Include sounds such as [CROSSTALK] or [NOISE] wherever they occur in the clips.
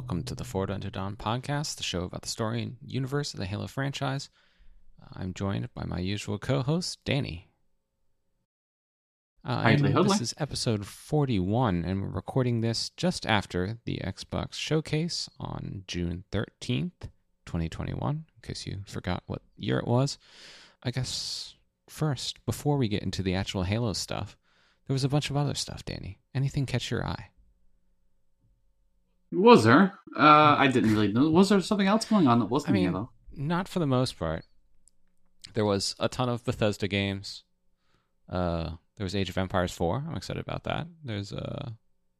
Welcome to the Forward Unto Dawn podcast, the show about the story and universe of the Halo franchise. Uh, I'm joined by my usual co-host, Danny. Uh, Hi, and this is episode 41, and we're recording this just after the Xbox Showcase on June 13th, 2021, in case you forgot what year it was. I guess first, before we get into the actual Halo stuff, there was a bunch of other stuff, Danny. Anything catch your eye? Was there? Uh, I didn't really know. Was there something else going on that wasn't I mean, not for the most part. There was a ton of Bethesda games. Uh, there was Age of Empires 4. I'm excited about that. There's a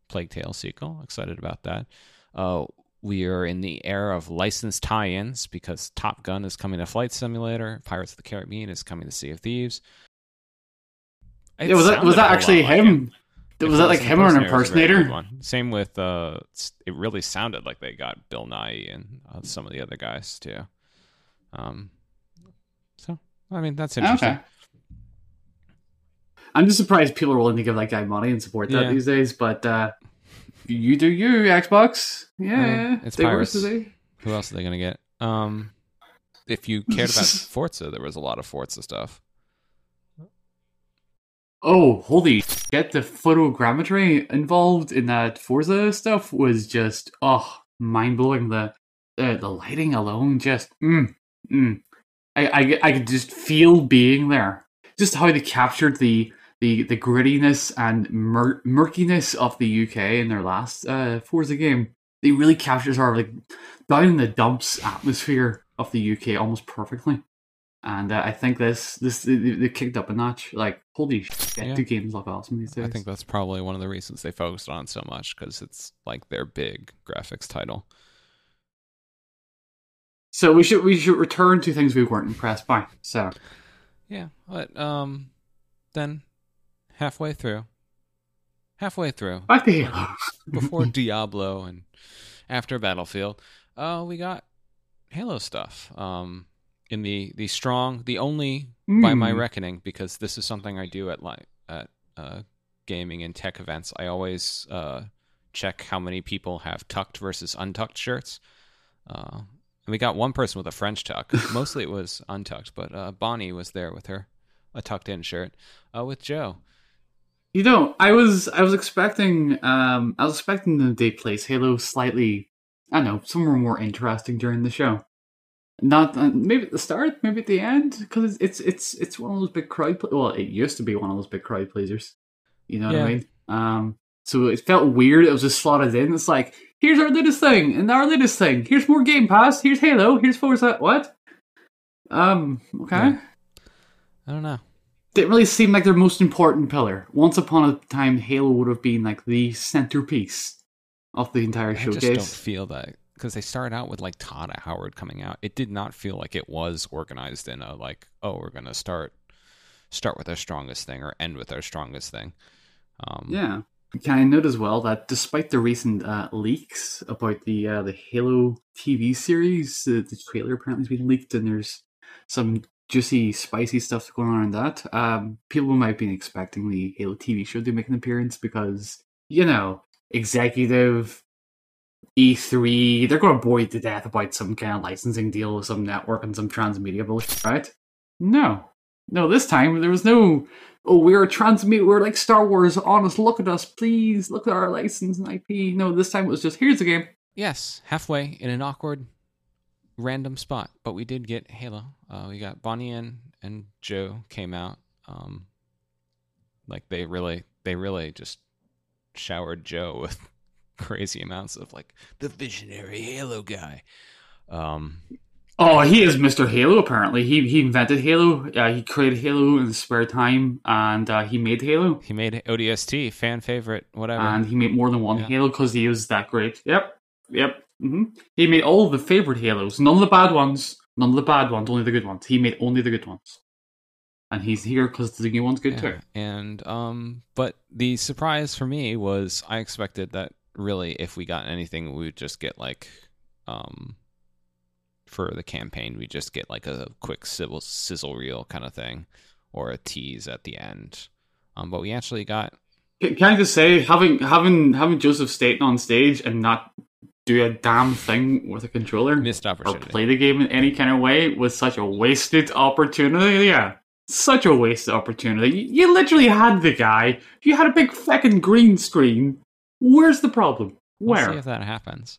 Plague Tale sequel. Excited about that. Uh, we are in the era of licensed tie-ins because Top Gun is coming to Flight Simulator. Pirates of the Caribbean is coming to Sea of Thieves. It Yeah, was that was that actually like him? Was that like him or an it was a very good impersonator? Same with uh, it really sounded like they got Bill Nye and uh, some of the other guys too. Um, so I mean that's interesting. Okay. I'm just surprised people are willing to give that guy money and support that Yeah. these days. But uh, you do you, Xbox. Yeah, mean, it's they pirates. today. Who else are they gonna get? Um, if you cared about [LAUGHS] Forza, there was a lot of Forza stuff. Oh, holy shit! The photogrammetry involved in that Forza stuff was just oh mind blowing. The the the lighting alone, just mm, mm. I, I I could just feel being there. Just how they captured the the the grittiness and mur- murkiness of the UK in their last uh, Forza game. They really captured our like down in the dumps atmosphere of the UK almost perfectly. And uh, I think this this they, kicked up a notch. Like holy shit, Yeah. do games look awesome these days? I think that's probably one of the reasons they focused on it so much because it's like their big graphics title. so. We should we should return to things we weren't impressed by. So Yeah, but um, then halfway through, halfway through, before [LAUGHS] Diablo and after Battlefield, uh, we got Halo stuff. Um, in the the strong, the only by my reckoning, because this is something I do at like at uh, gaming and tech events. I always uh, check how many people have tucked versus untucked shirts. Uh, and we got one person with a French tuck. [LAUGHS] Mostly it was untucked, but uh, Bonnie was there with her a tucked in shirt. Uh, with Joe, You know, I was I was expecting um I was expecting them to place Halo slightly I don't know somewhere more interesting during the show. Not uh, maybe at the start, maybe at the end, because it's it's it's one of those big crowd. Pl- well, it used to be one of those big crowd pleasers. You know what I mean? Um, so it felt weird. It was just slotted in. It's like here's our latest thing and our latest thing. Here's more Game Pass. Here's Halo. Here's Forza. What? Um. Okay. Yeah. I don't know. didn't really seem like their most important pillar. Once upon a time, Halo would have been like the centerpiece of the entire showcase. I just don't feel that because they started out with like Todd Howard coming out. It did not feel like it was organized in a like, oh, we're gonna start start with our strongest thing or end with our strongest thing. Um, Yeah. Can I note as well that despite the recent uh, leaks about the uh, the Halo TV series, the trailer apparently has been leaked, and there's some juicy, spicy stuff going on in that. Um, people might been expecting the Halo TV show to make an appearance because you know executive E3, they're going to bore you to death about some kind of licensing deal with some network and some transmedia bullshit, right? No, no. This time there was no oh, we're a transmit, we're like Star Wars, honest, look at us, please, look at our license and IP. No, this time it was just, here's the game. Yes, halfway in an awkward, random spot, but we did get Halo. Uh, we got Bonnie and and Joe came out. Um, like they really, they really just showered Joe with crazy amounts of like the visionary Halo guy. Um, Oh, he is Mr. Halo, apparently. He he invented Halo, uh, he created Halo in his spare time, and uh, he made Halo. he made ODST fan favorite, whatever. And he made more than one Yeah. Halo because he was that great. Yep, yep. hmm He made all the favorite Halos, none of the bad ones, none of the bad ones, only the good ones. He made only the good ones. And he's here because the new one's good Yeah, too. And um, but the surprise for me was I expected that really if we got anything, we would just get like um, for the campaign, we just get like a quick sizzle sizzle reel kind of thing, or a tease at the end. Um, but we actually got Can can I just say, having having having Joseph Staten on stage and not do a damn thing with a controller Missed opportunity, or play the game in any kind of way was such a wasted opportunity. Yeah, such a wasted opportunity. You, you literally had the guy. You had a big fucking green screen. Where's the problem? Where? We'll Where? see if that happens.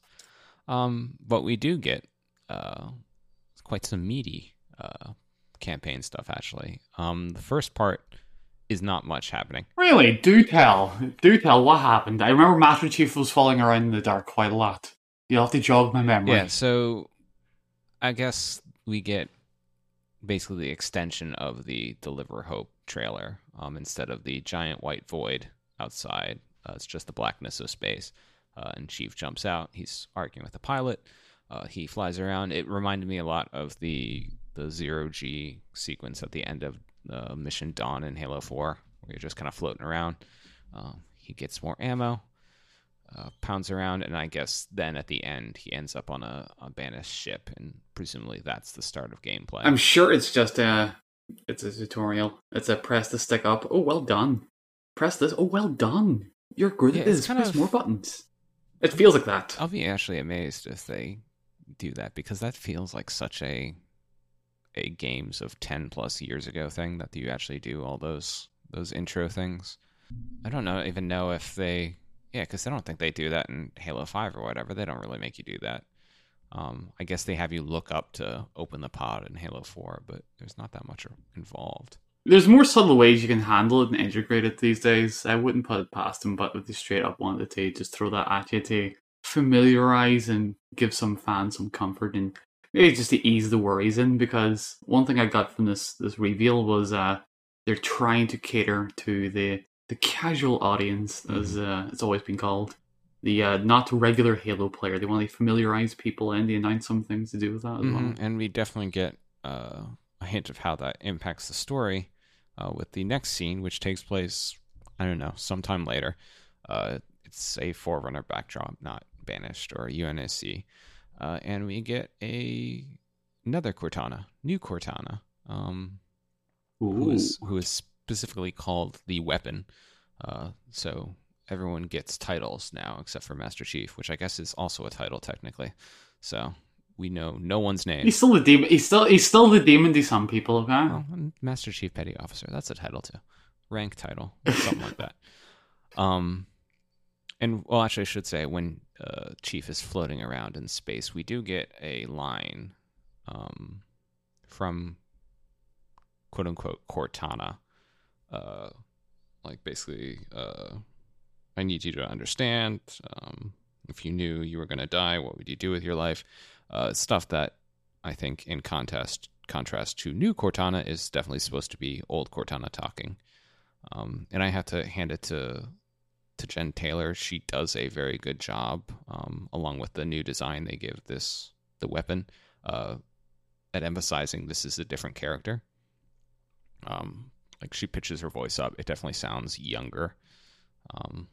Um, but we do get uh, quite some meaty uh, campaign stuff, actually. Um, the first part is not much happening. Really? Do tell. Do tell what happened. I remember Master Chief was falling around in the dark quite a lot. You'll have to jog my memory. Yeah, so I guess we get basically the extension of the Deliver Hope trailer. Um, instead of the giant white void outside, uh, it's just the blackness of space. Uh, and Chief jumps out. He's arguing with the pilot. Uh, he flies around. It reminded me a lot of the the zero G sequence at the end of uh, Mission Dawn in Halo Four, where you're just kind of floating around. Uh, he gets more ammo uh, pounds around, and I guess then at the end he ends up on a, a banished ship, and presumably that's the start of gameplay. I'm sure it's just a it's a tutorial. It's a press the stick up. Oh, well done. Press this. Oh, well done. You're good Yeah, at it's this. kind Press of- more buttons. It feels like that. I'll be actually amazed if they do that because that feels like such a a games of ten plus years ago thing that you actually do all those those intro things. I don't know even know if they yeah because I don't think they do that in Halo Five or whatever. They don't really make you do that. Um, I guess they have you look up to open the pod in Halo Four, but there's not that much involved. There's more subtle ways you can handle it and integrate it these days. I wouldn't put it past them, but if they straight up wanted to just throw that at you to familiarize and give some fans some comfort and maybe just to ease the worries in because one thing I got from this this reveal was uh they're trying to cater to the the casual audience as uh, it's always been called. The uh, not regular Halo player. They want to familiarize people and they announce some things to do with that as well. Mhm, And we definitely get uh, a hint of how that impacts the story uh, with the next scene, which takes place, I don't know, sometime later. Uh, it's a Forerunner backdrop, not Banished or UNSC. Uh, and we get a another Cortana, new Cortana, um, who is who is specifically called the Weapon. Uh, so everyone gets titles now except for Master Chief, which I guess is also a title technically. So we know no one's name. He's still the demon. He's still he's still the demon to some people. Okay. Well, Master Chief Petty Officer. That's a title too. Rank title, something like that. [LAUGHS] Um, and well, actually, I should say when uh, Chief is floating around in space, we do get a line um, from quote unquote Cortana, uh, like basically, uh, I need you to understand. Um, if you knew you were going to die, what would you do with your life? Uh, stuff that I think, in contrast contrast to new Cortana, is definitely supposed to be old Cortana talking. Um, and I have to hand it to to Jen Taylor. She does a very good job, um, along with the new design they give this the weapon, uh, at emphasizing this is a different character. Um, like she pitches her voice up, it definitely sounds younger, um,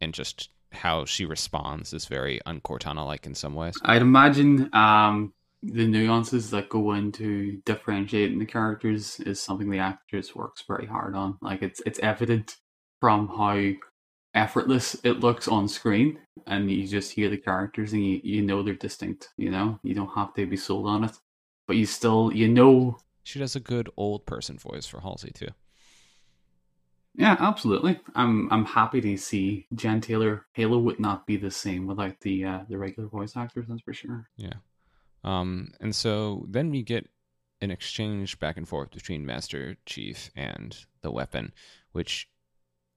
and just how she responds is very uncortana like in some ways. I'd imagine um, the nuances that go into differentiating the characters is something the actress works very hard on. Like it's it's evident from how effortless it looks on screen, and you just hear the characters and you, you know they're distinct. You know, you don't have to be sold on it, but you still you know. She does a good old person voice for Halsey too. Yeah, absolutely. I'm I'm happy to see Jen Taylor. Halo would not be the same without the uh, the regular voice actors. That's for sure. Yeah. Um, and so then we get an exchange back and forth between Master Chief and the weapon, which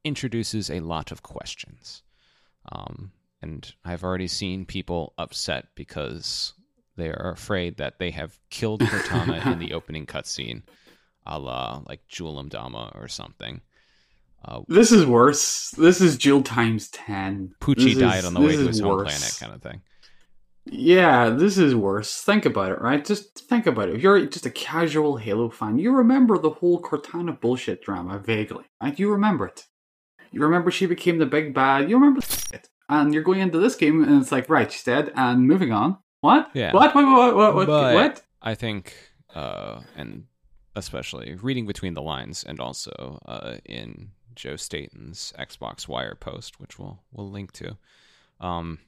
introduces a lot of questions. Um, and I've already seen people upset because they are afraid that they have killed [LAUGHS] Cortana in the opening cutscene, a la like Jul 'Mdama or something. Uh, This is worse. This is Jill times ten. Poochie This died is- on the way to is his home worse. planet, kind of thing. Yeah, this is worse. Think about it, right? Just think about it. If you're just a casual Halo fan, you remember the whole Cortana bullshit drama vaguely, right? You remember it. You remember she became the big bad. You remember it. And you're going into this game, and it's like, right, she's dead, and moving on. What? Yeah. What? What? What? What? What? But- what? I think, uh, and especially reading between the lines, and also uh, in Joe Staten's Xbox Wire post, which we'll we'll link to. Um,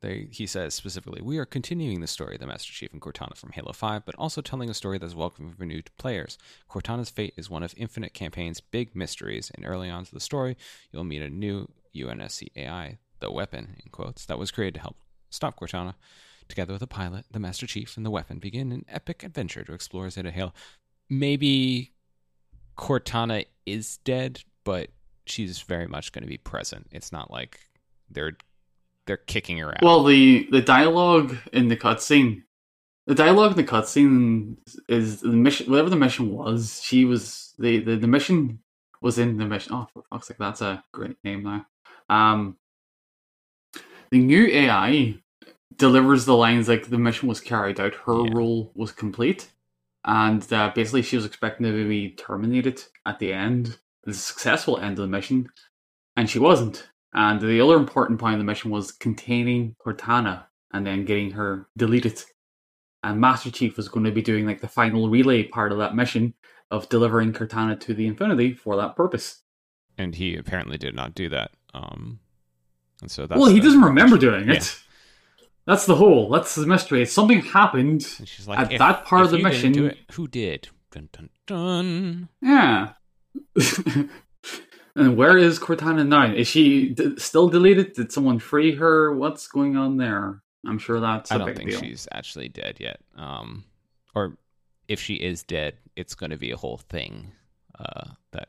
they he says specifically, we are continuing the story of the Master Chief and Cortana from Halo 5, but also telling a story that's welcoming for new players. Cortana's fate is one of Infinite Campaign's big mysteries, and early on to the story, you'll meet a new UNSC AI, the weapon, in quotes, that was created to help stop Cortana. Together with the pilot, the Master Chief, and the weapon begin an epic adventure to explore Zeta Halo. Maybe Cortana is dead, but she's very much going to be present. It's not like they're they're kicking her out. Well, the the dialogue in the cutscene, the dialogue in the cutscene is the mission. Whatever the mission was, she was the the, the mission was in the mission. Oh, for fuck's sake, that's a great name now. Um, the new AI delivers the lines like the mission was carried out, her Yeah. role was complete, and uh, basically she was expecting to be terminated at the end, the successful end of the mission, and she wasn't. And the other important point of the mission was containing Cortana and then getting her deleted. And Master Chief was going to be doing like the final relay part of that mission of delivering Cortana to the Infinity for that purpose. and he apparently did not do that. Um, and so that's well, he doesn't remember doing it. Yeah. That's the whole. That's the mystery. Something happened. And she's like, At "If- that part of the you didn't do mission- it, who did? Dun dun dun. Yeah. [LAUGHS] and where is Cortana now? Is she d- still deleted? Did someone free her? What's going on there? I'm sure that's a I don't think deal. she's actually dead yet. Um, or if she is dead, it's going to be a whole thing uh, that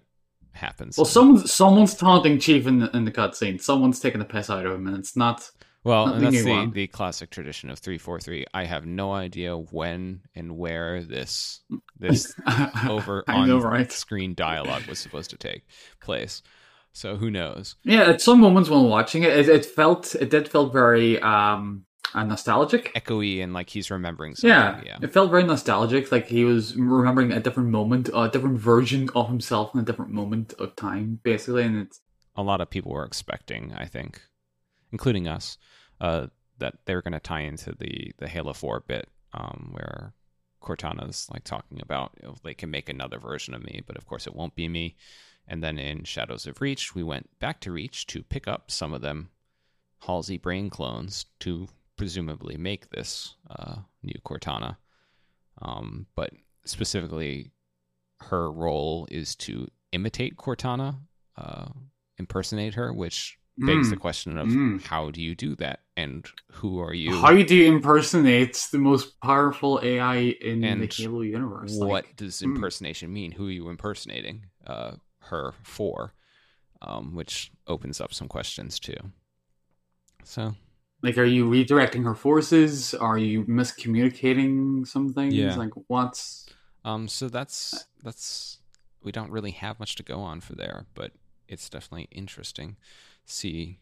happens. Well, someone's someone's taunting Chief in the, in the cutscene. Someone's taking the piss out of him, and it's not. Well, and that's the, the classic tradition of 343. I have no idea when and where this this [LAUGHS] over [LAUGHS] on know, right? screen dialogue was supposed to take place. So who knows? Yeah, at some moments when watching it, it, it felt it did felt very um uh, nostalgic. Echoey and like he's remembering something. Yeah, yeah. it felt very nostalgic. Like he was remembering a different moment, a different version of himself in a different moment of time, basically. And it's a lot of people were expecting, I think, including us, uh, that they were going to tie into the the Halo Four bit, um, where Cortana's like talking about if they can make another version of me, but of course it won't be me. And then in Shadows of Reach, we went back to Reach to pick up some of them Halsey brain clones to presumably make this uh, new Cortana. Um, but specifically, her role is to imitate Cortana, uh, impersonate her, which begs Mm. the question of Mm. how do you do that and who are you? how do you impersonate the most powerful AI in And the Halo universe? what Like, does hmm. impersonation mean? Who are you impersonating uh, her for? Um, which opens up some questions too. So like, are you redirecting her forces? Are you miscommunicating some things? Yeah. Like, what's Um, so that's that's we don't really have much to go on for there, but it's definitely interesting. See,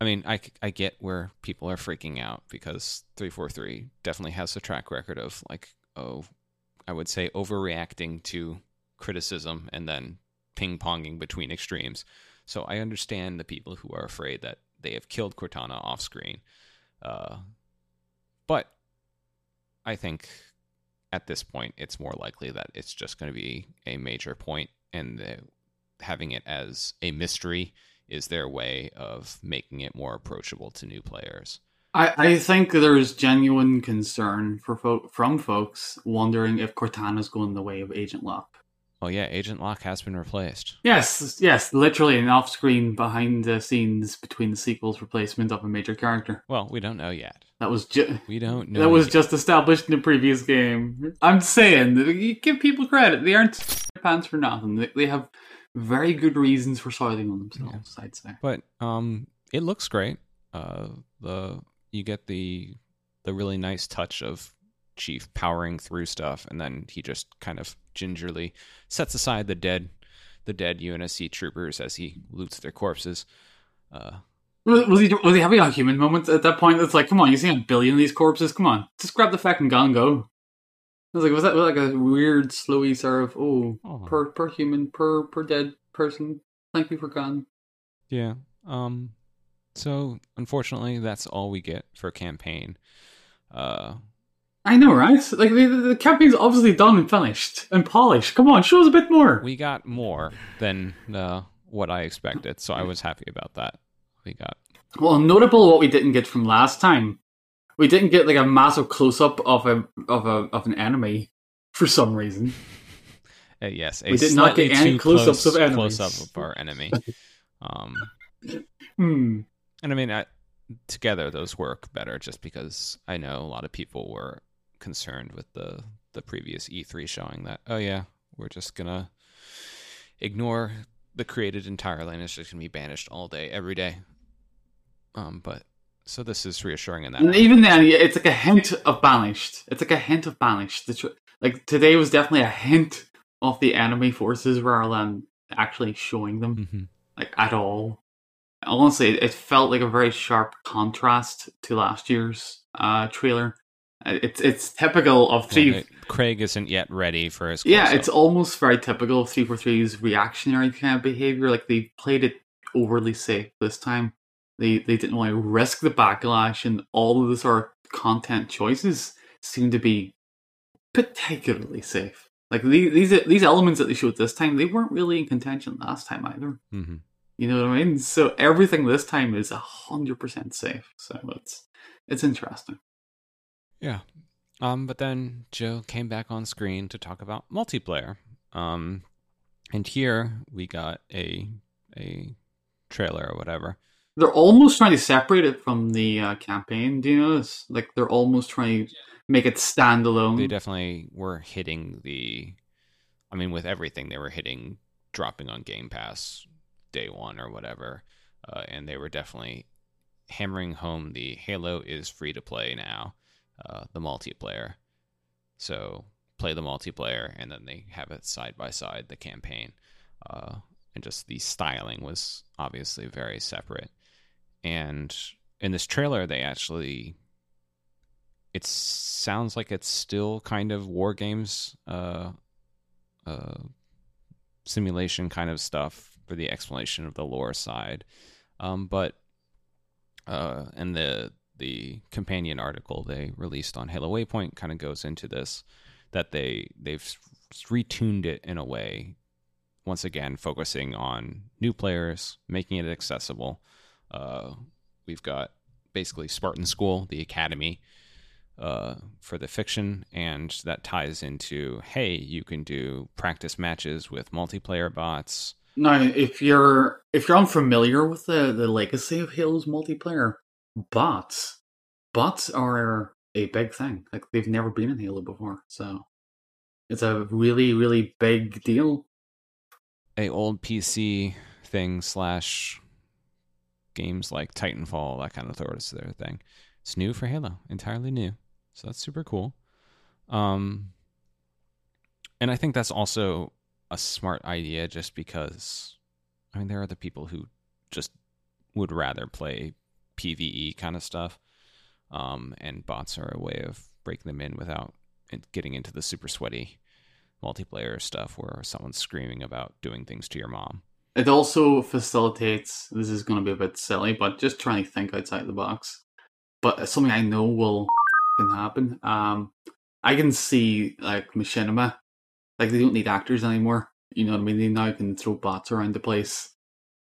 I mean, I, I get where people are freaking out because three four three definitely has a track record of like oh, I would say overreacting to criticism and then ping ponging between extremes. So I understand the people who are afraid that they have killed Cortana off screen, uh, but I think at this point, it's more likely that it's just going to be a major point, and the, having it as a mystery is their way of making it more approachable to new players. I, I think there's genuine concern for fo- from folks wondering if Cortana's going the way of Agent Locke. Oh yeah, Agent Locke has been replaced. Yes, yes, literally an off-screen, behind the scenes between the sequels replacement of a major character. Well, we don't know yet. That was ju- We don't know. that was yet. just established in the previous game. I'm saying give people credit; they aren't pants for nothing. They, they have very good reasons for soiling on themselves. I'd say. But um, it looks great. Uh, the you get the the really nice touch of Chief powering through stuff, and then he just kind of gingerly sets aside the dead the dead UNSC troopers as he loots their corpses. Uh, Was was he was he having a human moment at that point? It's like, come on, you see a billion of these corpses. Come on, just grab the fucking gun and go. I was like, was that was like a weird, slowy sort of oh oh, per per human per per dead person? Thank you for gun. yeah. Um. So unfortunately, that's all we get for a campaign. Uh, I know, right? Like the, the, the campaign's obviously done and finished and polished. Come on, show us a bit more. we got more than uh, what I expected, so I was happy about that. We got Well, notable what we didn't get from last time. We didn't get like a massive close up of a of a of an enemy for some reason. Uh, yes, We did not get any close-ups of enemies. close up of our enemy. [LAUGHS] Um, Hmm. and I mean, I, together those work better, just because I know a lot of people were concerned with the the previous E3 showing that oh yeah, we're just gonna ignore the created entirely, and it's just gonna be banished all day, every day. Um, but so this is reassuring in that. And way. even then, it's like a hint of banished. It's like a hint of banished. Like today was definitely a hint of the enemy forces rather than actually showing them Mhm. like at all. Honestly, it felt like a very sharp contrast to last year's uh, trailer. Uh, It's it's typical of three. Well, Craig isn't yet ready for his. yeah, it's almost very typical of 343's reactionary kind of behavior. Like they played it overly safe this time. They they didn't want to risk the backlash, and all of the sort of content choices seem to be particularly safe. Like these these these elements that they showed this time, they weren't really in contention last time either. Mhm. You know what I mean? So everything this time is hundred percent safe. So it's it's interesting. Yeah. Um, but then Joe came back on screen to talk about multiplayer. Um, and here we got a a trailer or whatever. They're almost trying to separate it from the uh, campaign. Do you notice? Like they're almost trying to make it standalone. They definitely were hitting the. I mean, with everything, they were hitting dropping on Game Pass day one or whatever, uh, and they were definitely hammering home the Halo is free to play now, uh, the multiplayer. So play the multiplayer, and then they have it side by side the campaign, uh, and just the styling was obviously very separate. And in this trailer, they actually it sounds like it's still kind of war games uh uh simulation kind of stuff for the explanation of the lore side. Um but uh and the the companion article they released on Halo Waypoint kind of goes into this that they they've retuned it in a way once again focusing on new players making it accessible uh we've got basically Spartan School the academy uh, for the fiction, and that ties into hey, you can do practice matches with multiplayer bots. No, if you're if you're unfamiliar with the the legacy of Halo's multiplayer, bots bots are a big thing. Like they've never been in Halo before, so it's a really really big deal. A old PC thing slash games like Titanfall, that kind of sort of thing. It's new for Halo, entirely new. So that's super cool. Um, and I think that's also a smart idea just because, I mean, there are the people who just would rather play PvE kind of stuff. Um, and bots are a way of breaking them in without getting into the super sweaty multiplayer stuff where someone's screaming about doing things to your mom. It also facilitates. This is going to be a bit silly, but just trying to think outside the box. But something I know will happen. Um, I can see like machinima, like they don't need actors anymore. You know what I mean? They now can throw bots around the place.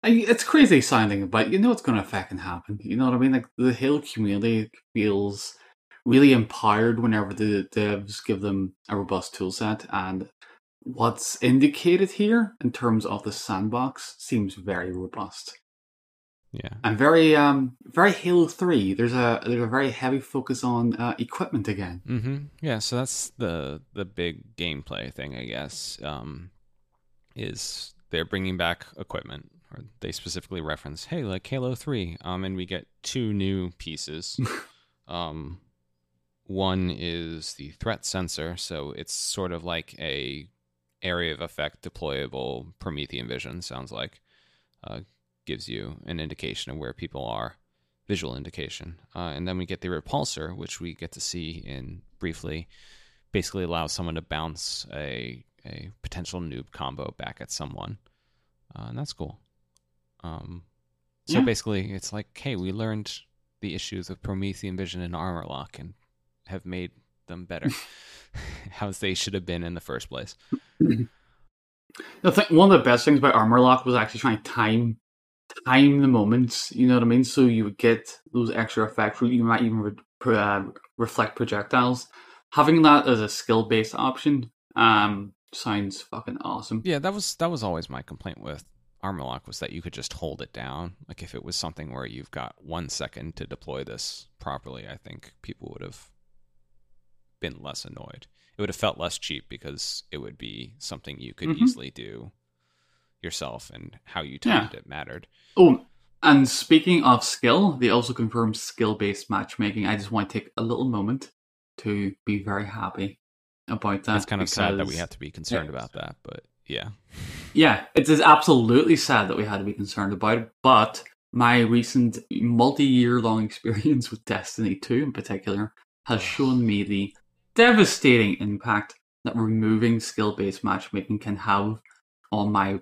I, it's crazy sounding, but you know it's going to fucking happen. You know what I mean? Like the Hill community feels really empowered whenever the devs give them a robust tool set, and what's indicated here in terms of the sandbox seems very robust Yeah. and very um very Halo Three. There's a there's a very heavy focus on uh, equipment again. Mm-hmm. Yeah, so that's the the big gameplay thing, I guess. Um, is they're bringing back equipment, or they specifically reference, hey, like Halo Three. Um, and we get two new pieces. [LAUGHS] um, one is the threat sensor, so it's sort of like a area of effect deployable Promethean vision. Sounds like, uh, gives you an indication of where people are visual indication. Uh, and then we get the repulsor, which we get to see in briefly, basically allows someone to bounce a a potential noob combo back at someone, uh, and that's cool. Um, so Yeah. basically, it's like, hey, we learned the issues of Promethean vision and armor lock, and have made them better, [LAUGHS] [LAUGHS] How they should have been in the first place. [LAUGHS] I think one of the best things about Armor Lock was actually trying to time time the moments. You know what I mean? So you would get those extra effects. You might even re- uh, reflect projectiles. Having that as a skill based option um, sounds fucking awesome. Yeah, that was that was always my complaint with armor lock was that you could just hold it down. Like if it was something where you've got one second to deploy this properly, I think people would have been less annoyed. It would have felt less cheap because it would be something you could Mhm. easily do yourself, and how you timed it mattered. Oh, and speaking of skill, they also confirmed skill based matchmaking. I just want to take a little moment to be very happy about that. It's kind of sad that we have to be concerned Yeah. about that, but yeah, Yeah, it is absolutely sad that we had to be concerned about it, but my recent multi year long [LAUGHS] experience with Destiny 2 in particular has shown me the devastating impact that removing skill based matchmaking can have on my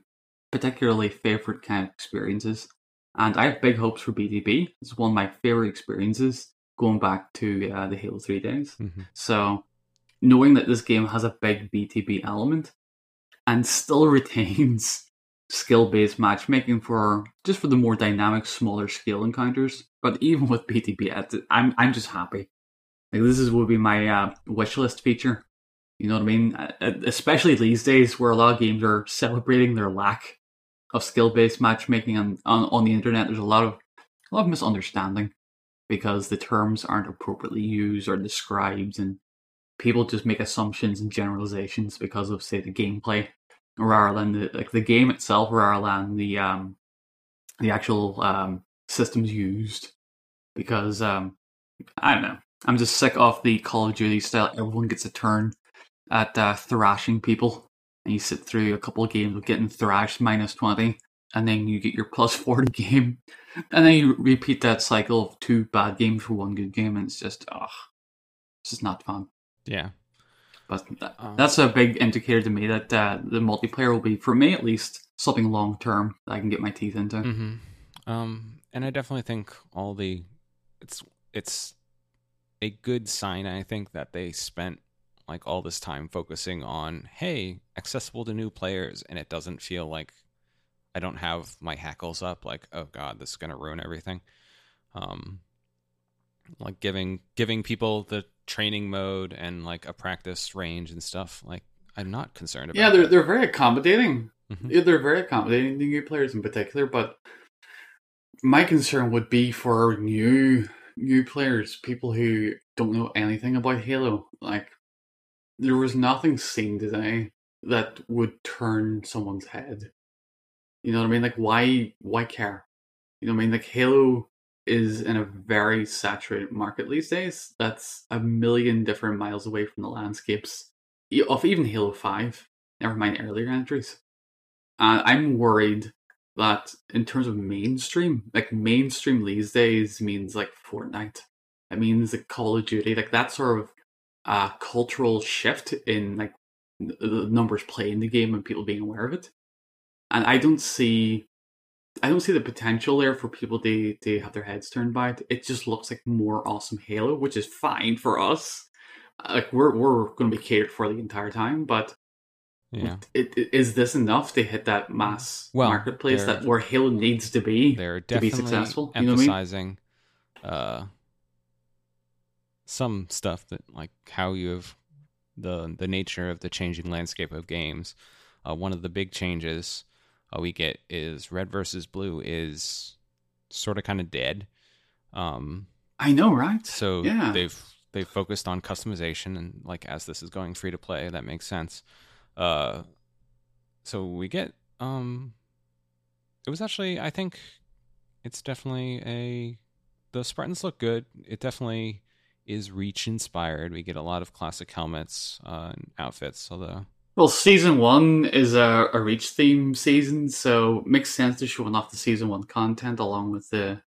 particularly favorite kind of experiences. And I have big hopes for BTB. It's one of my favorite experiences going back to uh, the Halo 3 days. Mhm. So, knowing that this game has a big BTB element and still [LAUGHS] retains skill-based matchmaking for just for the more dynamic, smaller scale encounters, but even with BTB, I'm I'm just happy. Like this is would be my uh, wish list feature. You know what I mean? Uh, uh, Especially these days, where a lot of games are celebrating their lack of skill-based matchmaking on, on on the internet. There's a lot of a lot of misunderstanding because the terms aren't appropriately used or described, and people just make assumptions and generalizations because of say the gameplay rather than the like the game itself rather than the um the actual um systems used because um I don't know I'm just sick of the Call of Duty style. Everyone gets a turn at uh, thrashing people. And you sit through a couple of games of getting thrashed minus 20 and then you get your [LAUGHS] plus 40 game. And then you repeat that cycle of two bad games for one good game and it's just oh this is not fun. Yeah. but that, Um, that's a big indicator to me that uh, the multiplayer will be, for me at least, something long term that I can get my teeth into. hmm Um, and I definitely think all the it's it's a good sign. I think that they spent like all this time focusing on hey, accessible to new players, and it doesn't feel like I don't have my hackles up. Like oh god, this is gonna ruin everything. Um, like giving giving people the training mode and like a practice range and stuff. Like I'm not concerned about. Yeah, they're that. they're very accommodating. Mhm. Yeah, they're very accommodating to new players in particular. But my concern would be for new new players, people who don't know anything about Halo. Like there was nothing seen today that would turn someone's head. You know what I mean? Like why why care? You know what I mean? Like Halo is in a very saturated market these days. That's a million different miles away from the landscapes of even Halo 5, never mind earlier entries. Uh, I'm worried that in terms of mainstream, like mainstream these days means like Fortnite. It means like Call of Duty, like that sort of uh, cultural shift in like the numbers playing the game and people being aware of it. And I don't see, I don't see the potential there for people to to have their heads turned by it. It just looks like more awesome Halo, which is fine for us. Like we're we're going to be catered for the entire time, but yeah. it, it, is this enough to hit that mass Well, marketplace that where Halo needs to be they're to be definitely successful? You know I mean? emphasizing uh, some stuff that like how you have the the nature of the changing landscape of games. Uh, one of the big changes uh, we get is red versus blue is sort of kind of dead. Um, I know, right? so Yeah. they've they've focused on customization and like as this is going free to play, that makes sense. Uh, so we get um, it was actually I think it's definitely a the Spartans look good. It definitely is Reach inspired. We get a lot of classic helmets uh, and outfits. Although Well, season one is a, a Reach theme season, so it makes sense to showing off the season one content along with the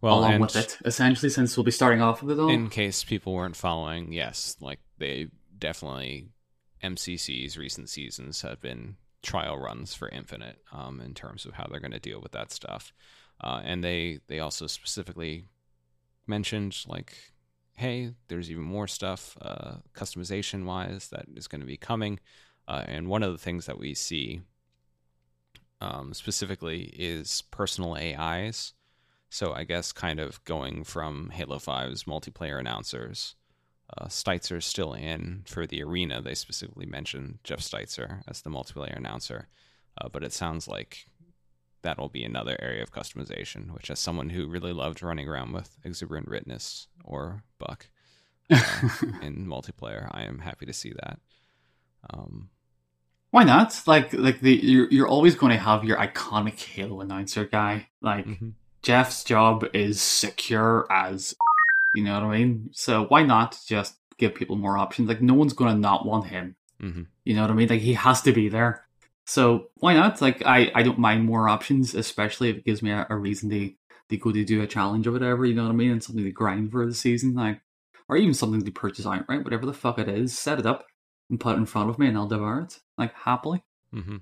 well, along with it. Essentially, since we'll be starting off with it all. in case people weren't following, yes, like they definitely MCC's recent seasons have been trial runs for Infinite um, in terms of how they're going to deal with that stuff, uh, and they they also specifically mentioned like, hey, there's even more stuff uh, customization wise that is going to be coming, uh, and one of the things that we see um, specifically is personal AIs. So I guess kind of going from Halo 5's multiplayer announcers. Uh, Steitzer's still in for the arena. They specifically mentioned Jeff Steitzer as the multiplayer announcer. Uh, but it sounds like that'll be another area of customization, which as someone who really loved running around with Exuberant Witness or Buck uh, [LAUGHS] in multiplayer, I am happy to see that. Um, Why not? Like, like the you're you're always going to have your iconic Halo announcer guy. Like mm-hmm. Jeff's job is secure as, you know what I mean. So why not just give people more options? Like no one's going to not want him. Mm-hmm. You know what I mean? Like he has to be there. So why not? Like I, I don't mind more options, especially if it gives me a, a reason to to go to do a challenge or whatever. You know what I mean? And something to grind for the season, like or even something to purchase outright, whatever the fuck it is. Set it up and put it in front of me, and I'll devour it like happily. Mm-hmm.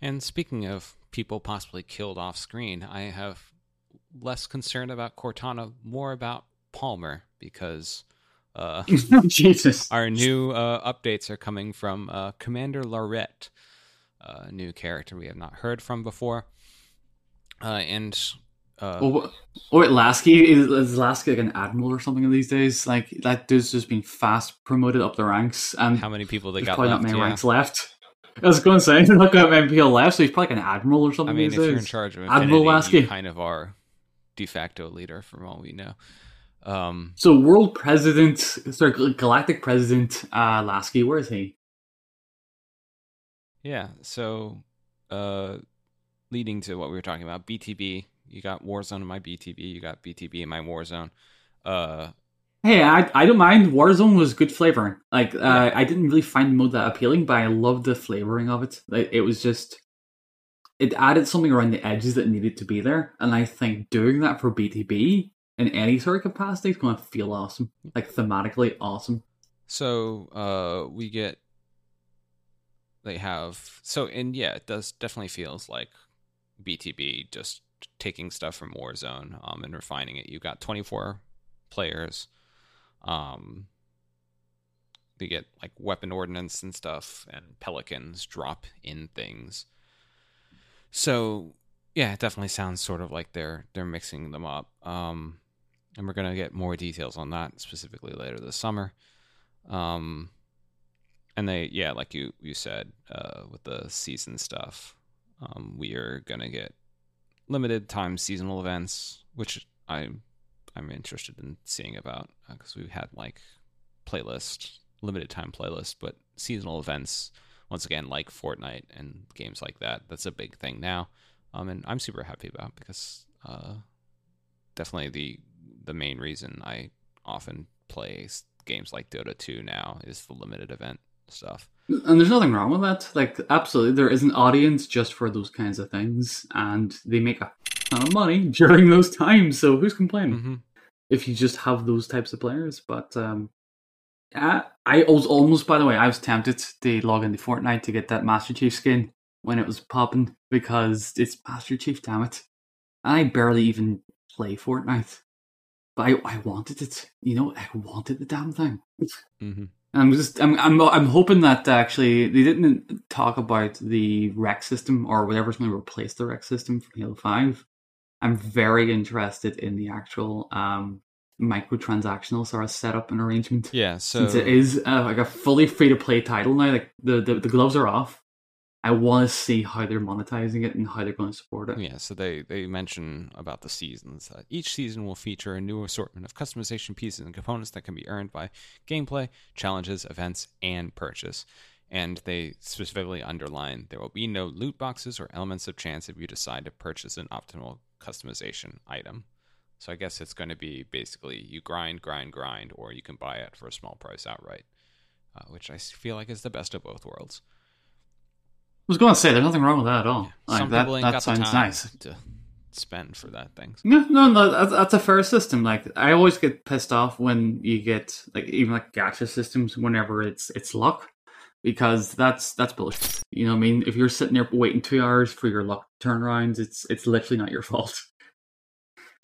And speaking of people possibly killed off screen, I have less concern about Cortana, more about Palmer because. Uh, [LAUGHS] Jesus. Our new uh, updates are coming from uh, Commander Laurette, a new character we have not heard from before. Uh, and uh, oh, oh, wait, Lasky is, is Lasky like an admiral or something these days? Like that dude's just been fast promoted up the ranks, and how many people they got probably left? not many yeah. ranks left. I was going to say, [LAUGHS] look at many people left, so he's probably like an admiral or something. I mean, if days. you're in charge of Admiral Infinity, Lasky. you kind of are de facto leader, from all we know. Um, So, world president, sorry, galactic president, uh, Lasky, where is he? yeah. So, uh, leading to what we were talking about, BTB. You got Warzone in my BTB. You got BTB in my Warzone. Uh, Hey, I, I don't mind. Warzone was good flavoring. Like, uh, Yeah. I didn't really find the mode that appealing, but I loved the flavoring of it. Like, it was just, it added something around the edges that needed to be there. And I think doing that for BTB in any sort of capacity is going to feel awesome. Like, thematically awesome. So uh, we get they have so and yeah, it does definitely feels like BTB just taking stuff from Warzone um, and refining it. You got 24 players. Um, they get like weapon ordnance and stuff, and pelicans drop in things. So yeah, it definitely sounds sort of like they're they're mixing them up. Um, and we're gonna get more details on that specifically later this summer. Um, and they, yeah, like you you said, uh, with the season stuff, um, we are gonna get limited time seasonal events, which I I'm interested in seeing about because we've had like playlist limited time playlist, but seasonal events once again like Fortnite and games like that. That's a big thing now, um, and I'm super happy about because uh, definitely the the main reason I often play games like Dota 2 now is the limited event stuff. And there's nothing wrong with that. Like, absolutely, there is an audience just for those kinds of things, and they make a ton of money [LAUGHS] during those times. So who's complaining Mm-hmm. if you just have those types of players? But um, I, I was almost, by the way, I was tempted to log into Fortnite to get that Master Chief skin when it was popping because it's Master Chief. Damn it! I barely even play Fortnite, but I, I wanted it. You know, I wanted the damn thing. Mm-hmm. I'm just I'm I'm I'm hoping that actually they didn't talk about the rec system or whatever's going to replace the rec system from Halo Five. I'm very interested in the actual um microtransactional sort of setup and arrangement. Yeah, so Since it is uh, like a fully free to play title now, like the, the the gloves are off. I want to see how they're monetizing it and how they're going to support it. Yeah, so they, they mention about the seasons. Uh, each season will feature a new assortment of customization pieces and components that can be earned by gameplay, challenges, events, and purchase. And they specifically underline there will be no loot boxes or elements of chance if you decide to purchase an optimal customization item. So I guess it's going to be basically you grind, grind, grind, or you can buy it for a small price outright, uh, which I feel like is the best of both worlds. I was going to say there's nothing wrong with that at all. Like, Some that people ain't that got the sounds time nice. to spend for that things. No, no, no. That's, that's a fair system. Like I always get pissed off when you get like even like gacha systems whenever it's it's luck, because that's that's bullshit. You know what I mean? If you're sitting there waiting two hours for your luck turnarounds, it's it's literally not your fault.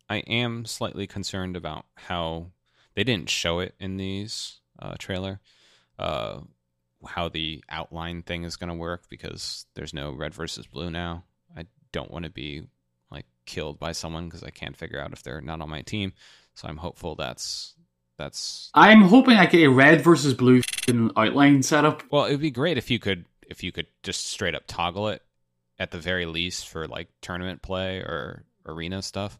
I am slightly concerned about how they didn't show it in these uh, trailer. Uh, how the outline thing is going to work because there's no red versus blue now. I don't want to be like killed by someone because I can't figure out if they're not on my team. So I'm hopeful that's that's I'm hoping I get a red versus blue outline setup. well. It'd be great if you could if you could just straight up toggle it at the very least for like tournament play or arena stuff.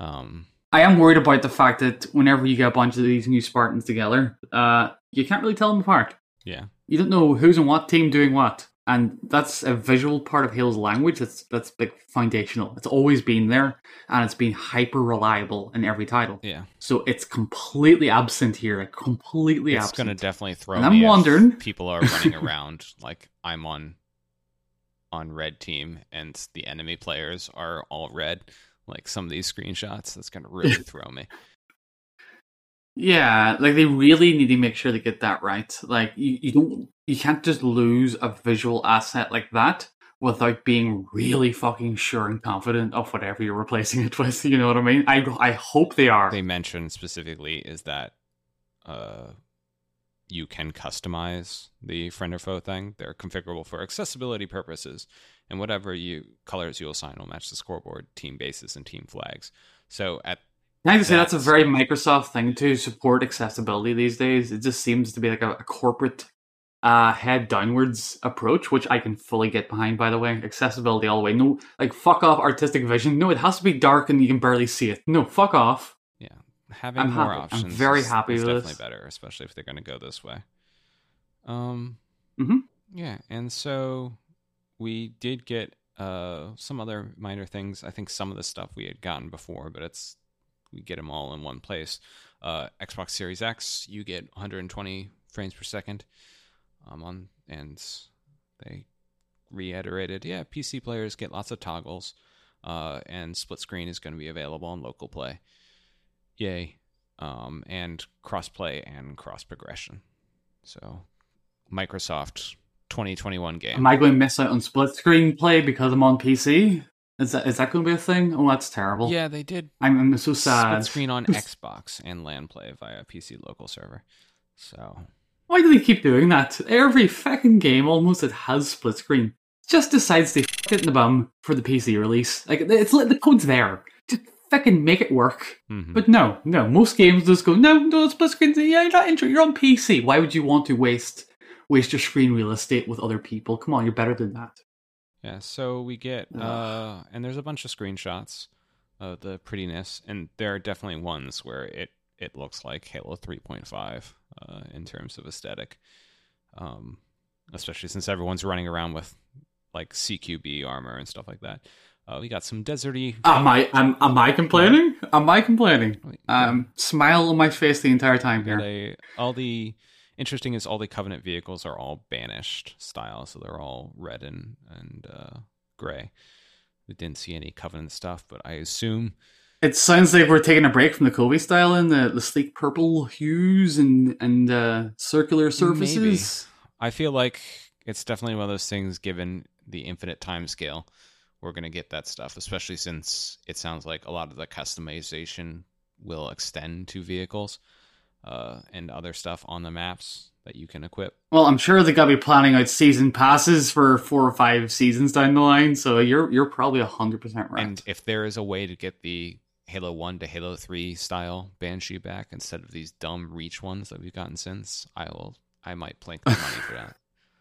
Um, I am worried about the fact that whenever you get a bunch of these new Spartans together, uh, you can't really tell them apart. Yeah, You don't know who's on what team doing what. And that's a visual part of Halo's language that's that's like foundational. It's always been there and it's been hyper reliable in every title. yeah. So it's completely absent here. like, Completely It's absent. going to definitely throw And I'm wondering- [LAUGHS] people are running around like I'm on on red team and the enemy players are all red. Like some of these screenshots, that's going to really [LAUGHS] throw me. Yeah, like they really need to make sure they get that right. Like you, you don't you can't just lose a visual asset like that without being really fucking sure and confident of whatever you're replacing it with. [LAUGHS] You know what I mean? I I hope they are. They mentioned specifically is that uh, you can customize the friend or foe thing. They're configurable for accessibility purposes, and whatever you colors you assign will match the scoreboard, team bases, and team flags. So at I just say that's a very Microsoft thing to support accessibility these days. It just seems to be like a, a corporate uh, head downwards approach, which I can fully get behind. By the way, accessibility all the way. No, like fuck off artistic vision. No, it has to be dark and you can barely see it. No, fuck off. yeah, having I'm more happy. I'm options. very is, happy is with definitely this. better, especially if they're going to go this way. Um. Mm-hmm. Yeah, and so we did get uh some other minor things. I think some of the stuff we had gotten before, but it's we get them all in one place. Uh, Xbox Series X, you get 120 frames per second. Um, on and they reiterated, yeah, PC players get lots of toggles, uh, and split screen is going to be available on local play. Yay! Um, and crossplay and cross progression. So, Microsoft 2021 game. Am I going to miss out on split screen play because I'm on PC? Is that is that going to be a thing? Oh, that's terrible. yeah, they did I'm, I'm so sad. split screen on [LAUGHS] Xbox and LAN play via PC local server. So Why do they keep doing that? Every fucking game almost that has split screen just decides to f- it in the bum for the PC release. Like it's the code's there. Just fucking make it work. mhm. But no, no. Most games just go no, no split screen. Yeah, you're not interested. You're on PC. Why would you want to waste waste your screen real estate with other people? Come on, you're better than that. Yeah, so we get Ugh. uh and there's a bunch of screenshots of the prettiness and there are definitely ones where it it looks like Halo 3.5 uh in terms of aesthetic. Um especially since everyone's running around with like CQB armor and stuff like that. Uh, we got some deserty Am I? Am, am I complaining? Am I complaining? Um, smile on my face the entire time here. a, all the interesting is all the covenant vehicles are all banished style so they're all red and and uh gray we didn't see any covenant stuff but i assume It sounds like we're taking a break from the Kobe style and the, the sleek purple hues and and uh, circular surfaces. I feel like it's definitely one of those things. Given the infinite time scale, we're gonna get that stuff, especially since it sounds like a lot of the customization will extend to vehicles uh, and other stuff on the maps that you can equip. Well, I'm sure they got to be planning out season passes for four or five seasons down the line. So you're you're probably hundred percent right. And if there is a way to get the Halo One to Halo Three style Banshee back instead of these dumb Reach ones that we've gotten since, I will. I might plink the money for that.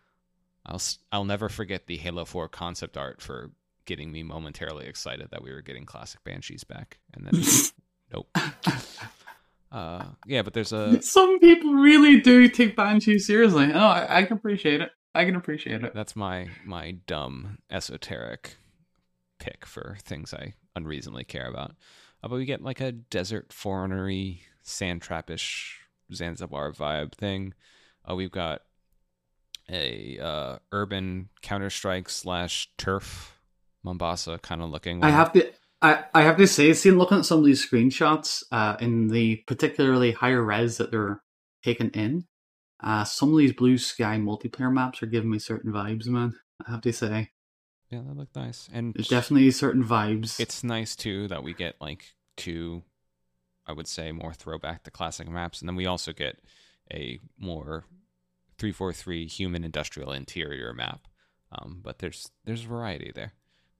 [LAUGHS] I'll I'll never forget the Halo Four concept art for getting me momentarily excited that we were getting classic Banshees back, and then [LAUGHS] nope. [LAUGHS] Uh, yeah, but there's a [LAUGHS] Some people really do take Banshee seriously. Oh, I, I can appreciate it. I can appreciate it. that's my my dumb esoteric pick for things I unreasonably care about. Uh, but we get like a desert foreignery, sand trappish Zanzibar vibe thing. Uh, we've got a uh, urban Counter Strike slash turf Mombasa kind of looking. I have to. I, I have to say, seeing looking at some of these screenshots uh, in the particularly higher res that they're taken in, uh, some of these blue sky multiplayer maps are giving me certain vibes, man. I have to say, yeah, that looked nice, and there's definitely certain vibes. it's nice too that we get like two i would say more throwback to classic maps and then we also get a more 343 human industrial interior map um, but there's there's variety there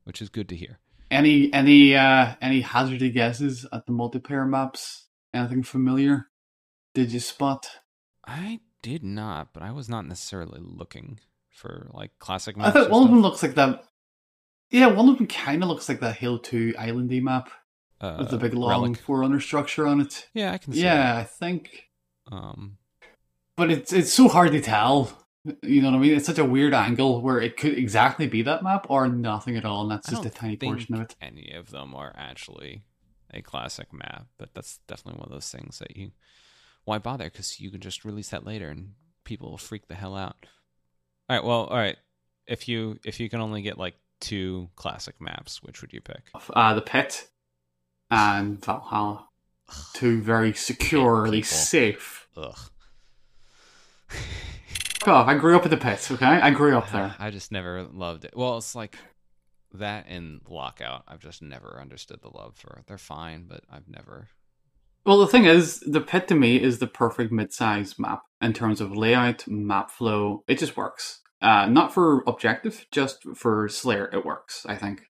which is good to hear. Any any uh any hazarded guesses at the multiplayer maps? Anything familiar? Did you spot? I did not, but I was not necessarily looking for like classic I maps. thought or one of them looks like that. Yeah, one of them kind of looks like that Halo Two Islandy map uh, with the big long relic. Forerunner structure on it. Yeah, I can see. Yeah, I think. Um, but it's it's so hard to tell. You know what I mean? It's such a weird angle where it could exactly be that map or nothing at all, and that's I just a tiny portion of it. any of them are actually a classic map, but that's definitely one of those things that you why bother? Because you can just release that later, and people will freak the hell out. All right, well, all right. If you if you can only get like two classic maps, which would you pick? Uh, the pit and Valhalla, two very securely safe. Ugh. Off! I grew up at the pits. Okay, I grew up there. I just never loved it. Well, it's like that and Lockout. I've just never understood the love for. It. They're fine, but I've never. Well, the thing is, the pit to me is the perfect mid-size map in terms of layout, map flow. It just works. Uh, not for objective, just for Slayer, it works. I think,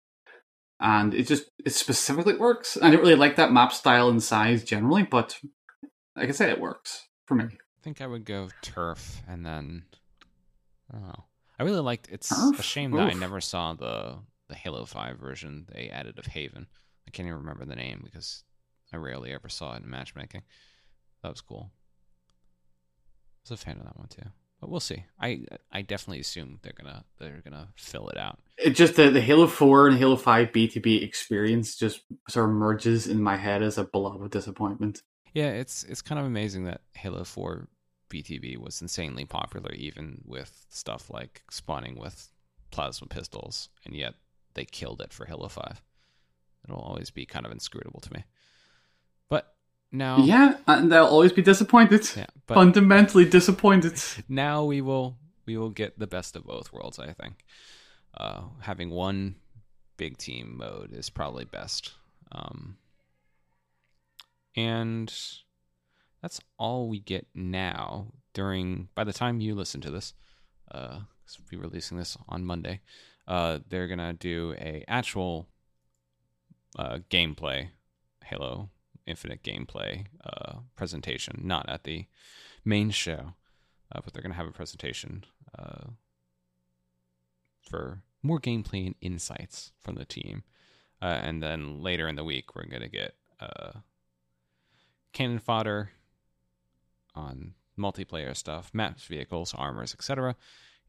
and it just it specifically works. I don't really like that map style and size generally, but like I said, it works for me. Think I would go turf, and then I don't know. I really liked. It's a Turf? shame that I never saw the the Halo Five version they added of Haven. I can't even remember the name because I rarely ever saw it in matchmaking. That was cool. I was a fan of that one too, but we'll see. I I definitely assume they're gonna they're gonna fill it out. It just the, the Halo Four and Halo Five BTB experience just sort of merges in my head as a blob of disappointment. Yeah, it's it's kind of amazing that Halo 4 BTB was insanely popular even with stuff like spawning with plasma pistols and yet they killed it for Halo 5. It'll always be kind of inscrutable to me. But now Yeah, and I'll always be disappointed. yeah, but Fundamentally disappointed. [LAUGHS] now we will we will get the best of both worlds, I think. Uh, having one big team mode is probably best. Um, and that's all we get now during by the time you listen to this uh we'll be releasing this on monday uh they're gonna do a actual uh gameplay halo infinite gameplay uh presentation not at the main show uh, but they're gonna have a presentation uh for more gameplay and insights from the team. Uh, and then later in the week we're gonna get uh cannon fodder on multiplayer stuff, maps, vehicles, armors, etc.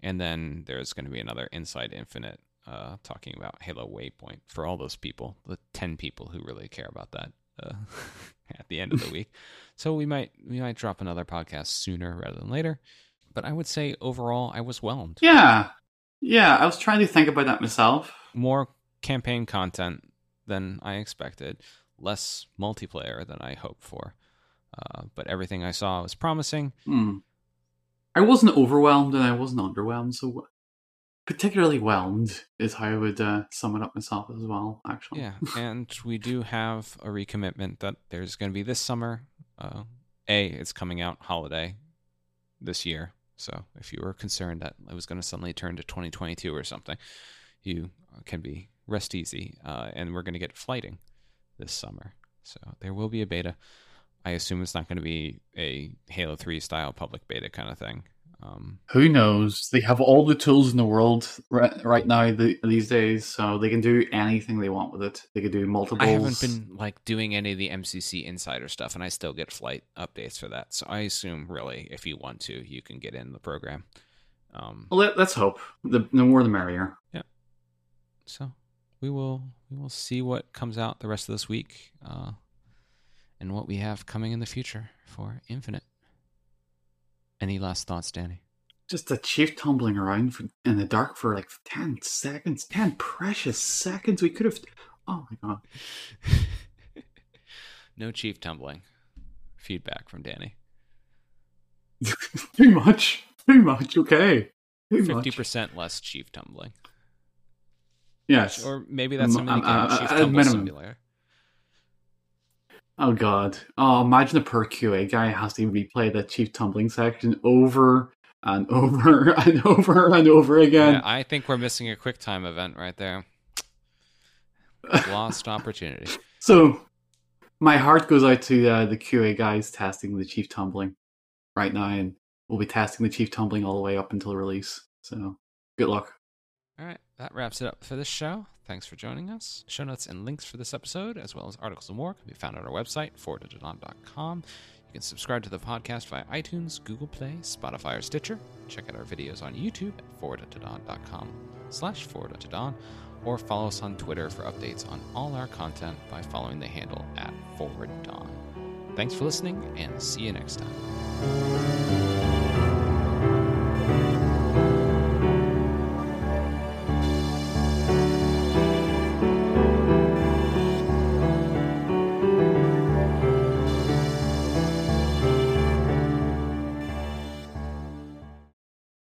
And then there's going to be another Inside Infinite uh, talking about Halo Waypoint for all those people, the 10 people who really care about that uh, [LAUGHS] at the end of the week. [LAUGHS] So we might we might drop another podcast sooner rather than later. But I would say overall I was whelmed. Yeah. Yeah, I was trying to think about that myself. More campaign content than I expected, less multiplayer than I hoped for. Uh, but everything I saw was promising. Hmm. I wasn't overwhelmed and I wasn't underwhelmed, so particularly whelmed is how I would uh, sum it up myself as well, actually. Yeah, and we do have a recommitment that there's going to be this summer. Uh, a, it's coming out holiday this year. So if you were concerned that it was going to suddenly turn to 2022 or something, you can be rest easy. Uh, and we're going to get flighting this summer. So there will be a beta. I assume it's not going to be a Halo 3 style public beta kind of thing. Um, Who knows? They have all the tools in the world right, right now the, these days, so they can do anything they want with it. They could do multiple. I haven't been like doing any of the MCC insider stuff, and I still get flight updates for that. So I assume, really, if you want to, you can get in the program. Um, Well, let, let's hope. The, the more the merrier. Yeah. So we will we will see what comes out the rest of this week, uh, and what we have coming in the future for Infinite. Any last thoughts, Danny? Just a chief tumbling around in the dark for like 10 seconds. 10 precious seconds. We could have. Oh my god. [LAUGHS] no chief tumbling. Feedback from Danny. [LAUGHS] Too much. Too much. Okay. Fifty percent less chief tumbling. Yes. Or maybe that's Um, something you uh, uh, chief tumble minimum. simulator. Oh god. Oh, imagine the per QA guy has to replay the chief tumbling section over and [LAUGHS] over and over and over again. Yeah, I think we're missing a quick time event right there. Lost opportunity. [LAUGHS] So, my heart goes out to uh, the QA guys testing the Chief Tumbling right now, and we'll be testing the Chief Tumbling all the way up until release. So, good luck. All right, that wraps it up for this show. Thanks for joining us. Show notes and links for this episode, as well as articles and more, can be found on our website, forwardtodon.com. You can subscribe to the podcast via iTunes, Google Play, Spotify, or Stitcher. Check out our videos on YouTube at forwardtodon.com slash forwardtodon, or follow us on Twitter for updates on all our content by following the handle at forwarddon. Thanks for listening, and see you next time.